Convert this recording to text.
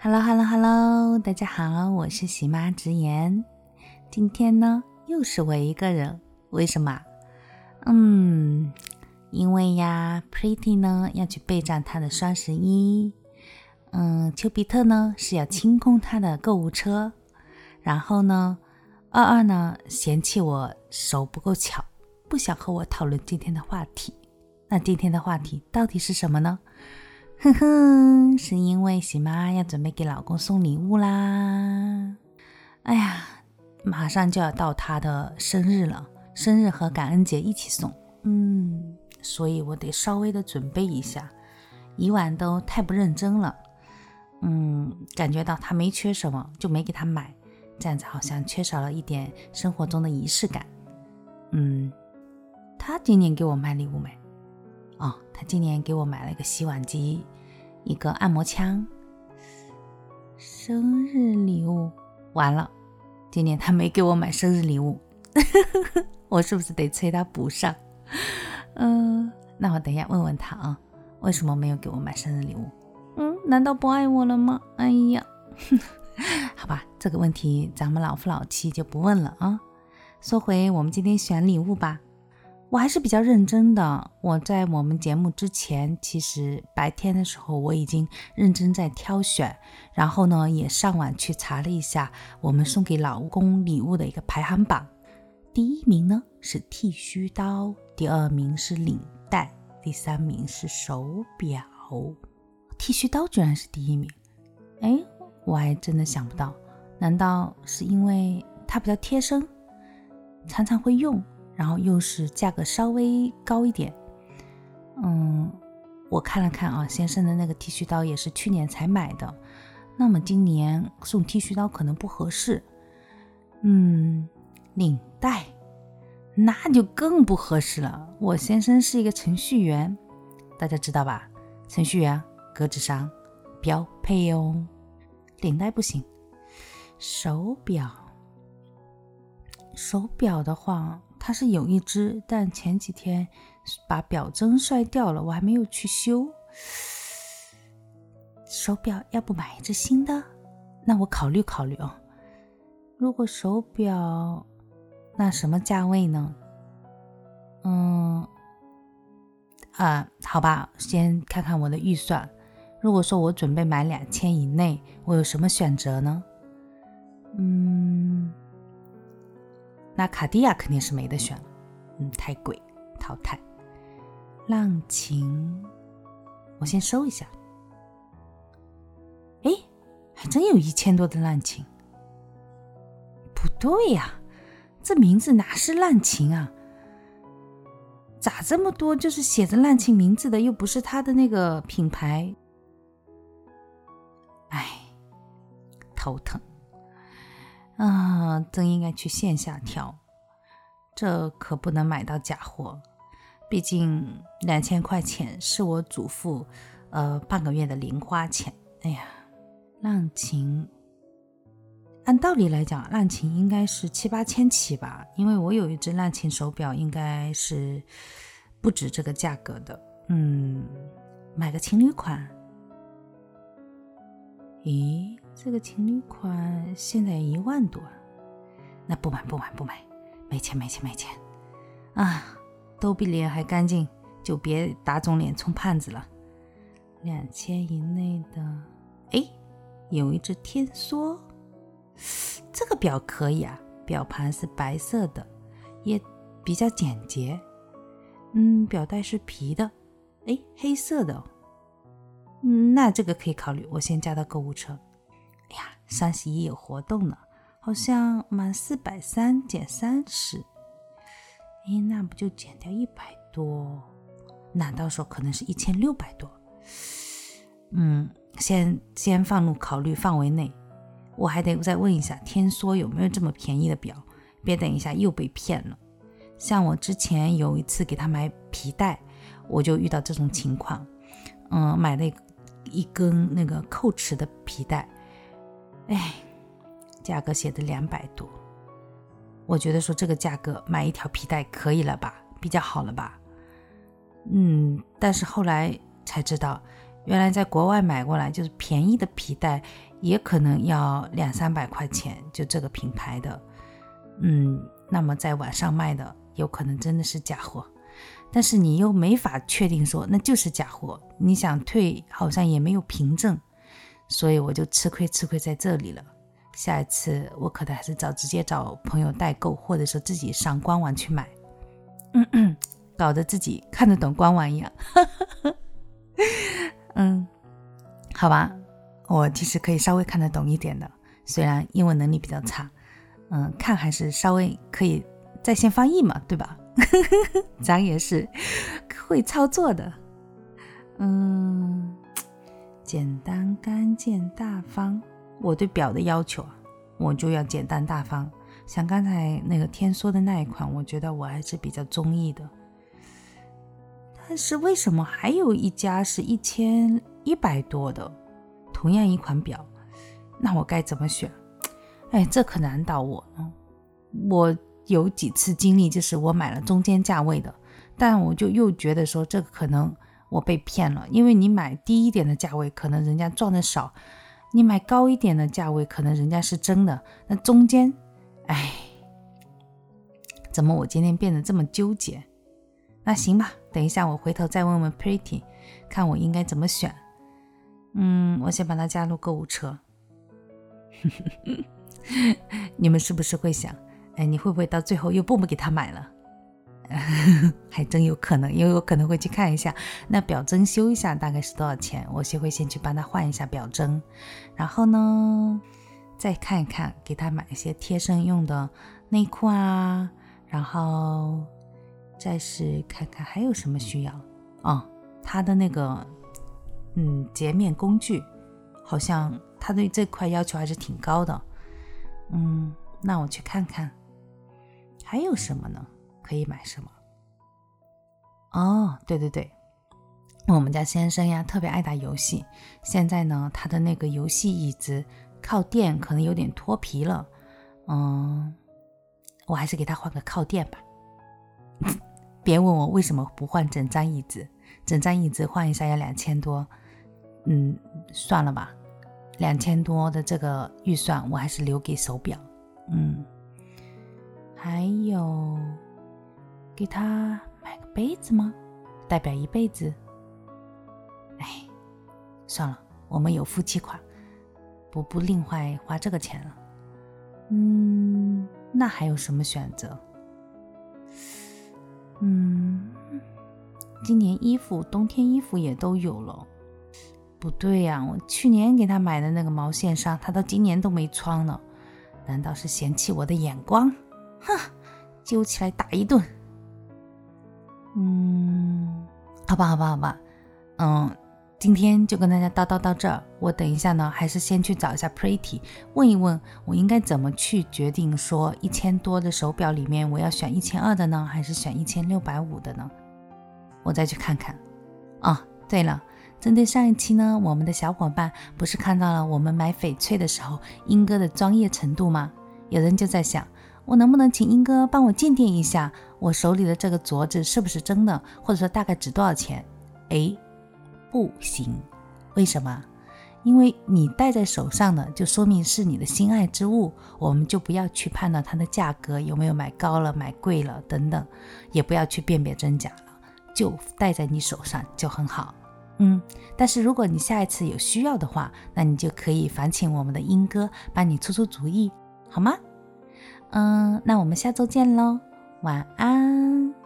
Hello Hello Hello，大家好，我是喜妈直言。今天呢，又是我一个人，为什么？嗯，因为呀，Pretty 呢要去备战他的双十一，嗯，丘比特呢是要清空他的购物车，然后呢，二二呢嫌弃我手不够巧，不想和我讨论今天的话题。那今天的话题到底是什么呢？哼哼，是因为喜妈要准备给老公送礼物啦。哎呀，马上就要到他的生日了，生日和感恩节一起送。嗯，所以我得稍微的准备一下。以往都太不认真了。嗯，感觉到他没缺什么，就没给他买，这样子好像缺少了一点生活中的仪式感。嗯，他今年给我买礼物没？哦，他今年给我买了一个洗碗机，一个按摩枪。生日礼物完了，今年他没给我买生日礼物，我是不是得催他补上？嗯，那我等一下问问他啊，为什么没有给我买生日礼物？嗯，难道不爱我了吗？哎呀，好吧，这个问题咱们老夫老妻就不问了啊。说回我们今天选礼物吧。我还是比较认真的。我在我们节目之前，其实白天的时候我已经认真在挑选，然后呢也上网去查了一下我们送给老公礼物的一个排行榜。第一名呢是剃须刀，第二名是领带，第三名是手表。剃须刀居然是第一名，哎，我还真的想不到。难道是因为它比较贴身，常常会用？然后又是价格稍微高一点，嗯，我看了看啊，先生的那个剃须刀也是去年才买的，那么今年送剃须刀可能不合适，嗯，领带那就更不合适了。我先生是一个程序员，大家知道吧？程序员格子衫标配哦，领带不行。手表，手表的话。它是有一只，但前几天把表针摔掉了，我还没有去修。手表要不买一只新的？那我考虑考虑哦。如果手表，那什么价位呢？嗯，啊，好吧，先看看我的预算。如果说我准备买两千以内，我有什么选择呢？嗯。那卡地亚肯定是没得选了，嗯，太贵，淘汰。浪琴，我先收一下。哎，还真有一千多的浪琴。不对呀，这名字哪是浪琴啊？咋这么多就是写着浪琴名字的，又不是他的那个品牌？哎，头疼。啊，真应该去线下挑，这可不能买到假货。毕竟两千块钱是我祖父呃半个月的零花钱。哎呀，浪琴，按道理来讲，浪琴应该是七八千起吧？因为我有一只浪琴手表，应该是不止这个价格的。嗯，买个情侣款。咦？这个情侣款现在一万多，那不买不买不买，没钱没钱没钱啊！都比脸还干净，就别打肿脸充胖子了。两千以内的，哎，有一只天梭，这个表可以啊，表盘是白色的，也比较简洁。嗯，表带是皮的，哎，黑色的，嗯，那这个可以考虑，我先加到购物车。哎呀，双十一有活动呢，好像满四百三减三十，哎，那不就减掉一百多？那到时候可能是一千六百多。嗯，先先放入考虑范围内。我还得再问一下天梭有没有这么便宜的表，别等一下又被骗了。像我之前有一次给他买皮带，我就遇到这种情况。嗯，买了一根那个扣齿的皮带。哎，价格写的两百多，我觉得说这个价格买一条皮带可以了吧，比较好了吧？嗯，但是后来才知道，原来在国外买过来就是便宜的皮带也可能要两三百块钱，就这个品牌的，嗯，那么在网上卖的有可能真的是假货，但是你又没法确定说那就是假货，你想退好像也没有凭证，所以我就吃亏吃亏在这里了。下一次我可能还是找直接找朋友代购，或者说自己上官网去买，嗯嗯，搞得自己看得懂官网一样，嗯，好吧。我其实可以稍微看得懂一点的，虽然英文能力比较差，嗯，看还是稍微可以在线翻译嘛，对吧？咱也是会操作的，嗯，简单、干净、大方。我对表的要求啊，我就要简单大方。像刚才那个天梭的那一款，我觉得我还是比较中意的。但是为什么还有一家是一千一百多的？同样一款表，那我该怎么选？哎，这可难倒我了。我有几次经历，就是我买了中间价位的，但我就又觉得说这个可能我被骗了，因为你买低一点的价位，可能人家赚的少；你买高一点的价位，可能人家是真的。那中间，哎，怎么我今天变得这么纠结？那行吧，等一下我回头再问问 Pretty，看我应该怎么选。嗯，我先把它加入购物车。你们是不是会想，哎，你会不会到最后又不不给他买了？还真有可能，因为我可能会去看一下，那表针修一下大概是多少钱？我先会先去帮他换一下表针，然后呢，再看一看，给他买一些贴身用的内裤啊，然后再是看看还有什么需要哦，他的那个。嗯，洁面工具，好像他对这块要求还是挺高的。嗯，那我去看看，还有什么呢？可以买什么？哦，对对对，我们家先生呀，特别爱打游戏。现在呢，他的那个游戏椅子靠垫可能有点脱皮了。嗯，我还是给他换个靠垫吧。别问我为什么不换整张椅子，整张椅子换一下要两千多。嗯，算了吧，两千多的这个预算，我还是留给手表。嗯，还有给他买个杯子吗？代表一辈子。哎，算了，我们有夫妻款，不不另外花这个钱了。嗯，那还有什么选择？嗯，今年衣服、冬天衣服也都有了。不对呀，我去年给他买的那个毛线衫，他到今年都没穿呢。难道是嫌弃我的眼光？哼，揪起来打一顿。嗯，好吧，好吧，好吧。嗯，今天就跟大家叨叨到这儿。我等一下呢，还是先去找一下 Pretty，问一问我应该怎么去决定，说一千多的手表里面，我要选一千二的呢，还是选一千六百五的呢？我再去看看。啊，对了。针对上一期呢，我们的小伙伴不是看到了我们买翡翠的时候英哥的专业程度吗？有人就在想，我能不能请英哥帮我鉴定一下我手里的这个镯子是不是真的，或者说大概值多少钱？哎，不行，为什么？因为你戴在手上的，就说明是你的心爱之物，我们就不要去判断它的价格有没有买高了、买贵了等等，也不要去辨别真假了，就戴在你手上就很好。嗯，但是如果你下一次有需要的话，那你就可以烦请我们的英哥帮你出出主意，好吗？嗯，那我们下周见喽，晚安。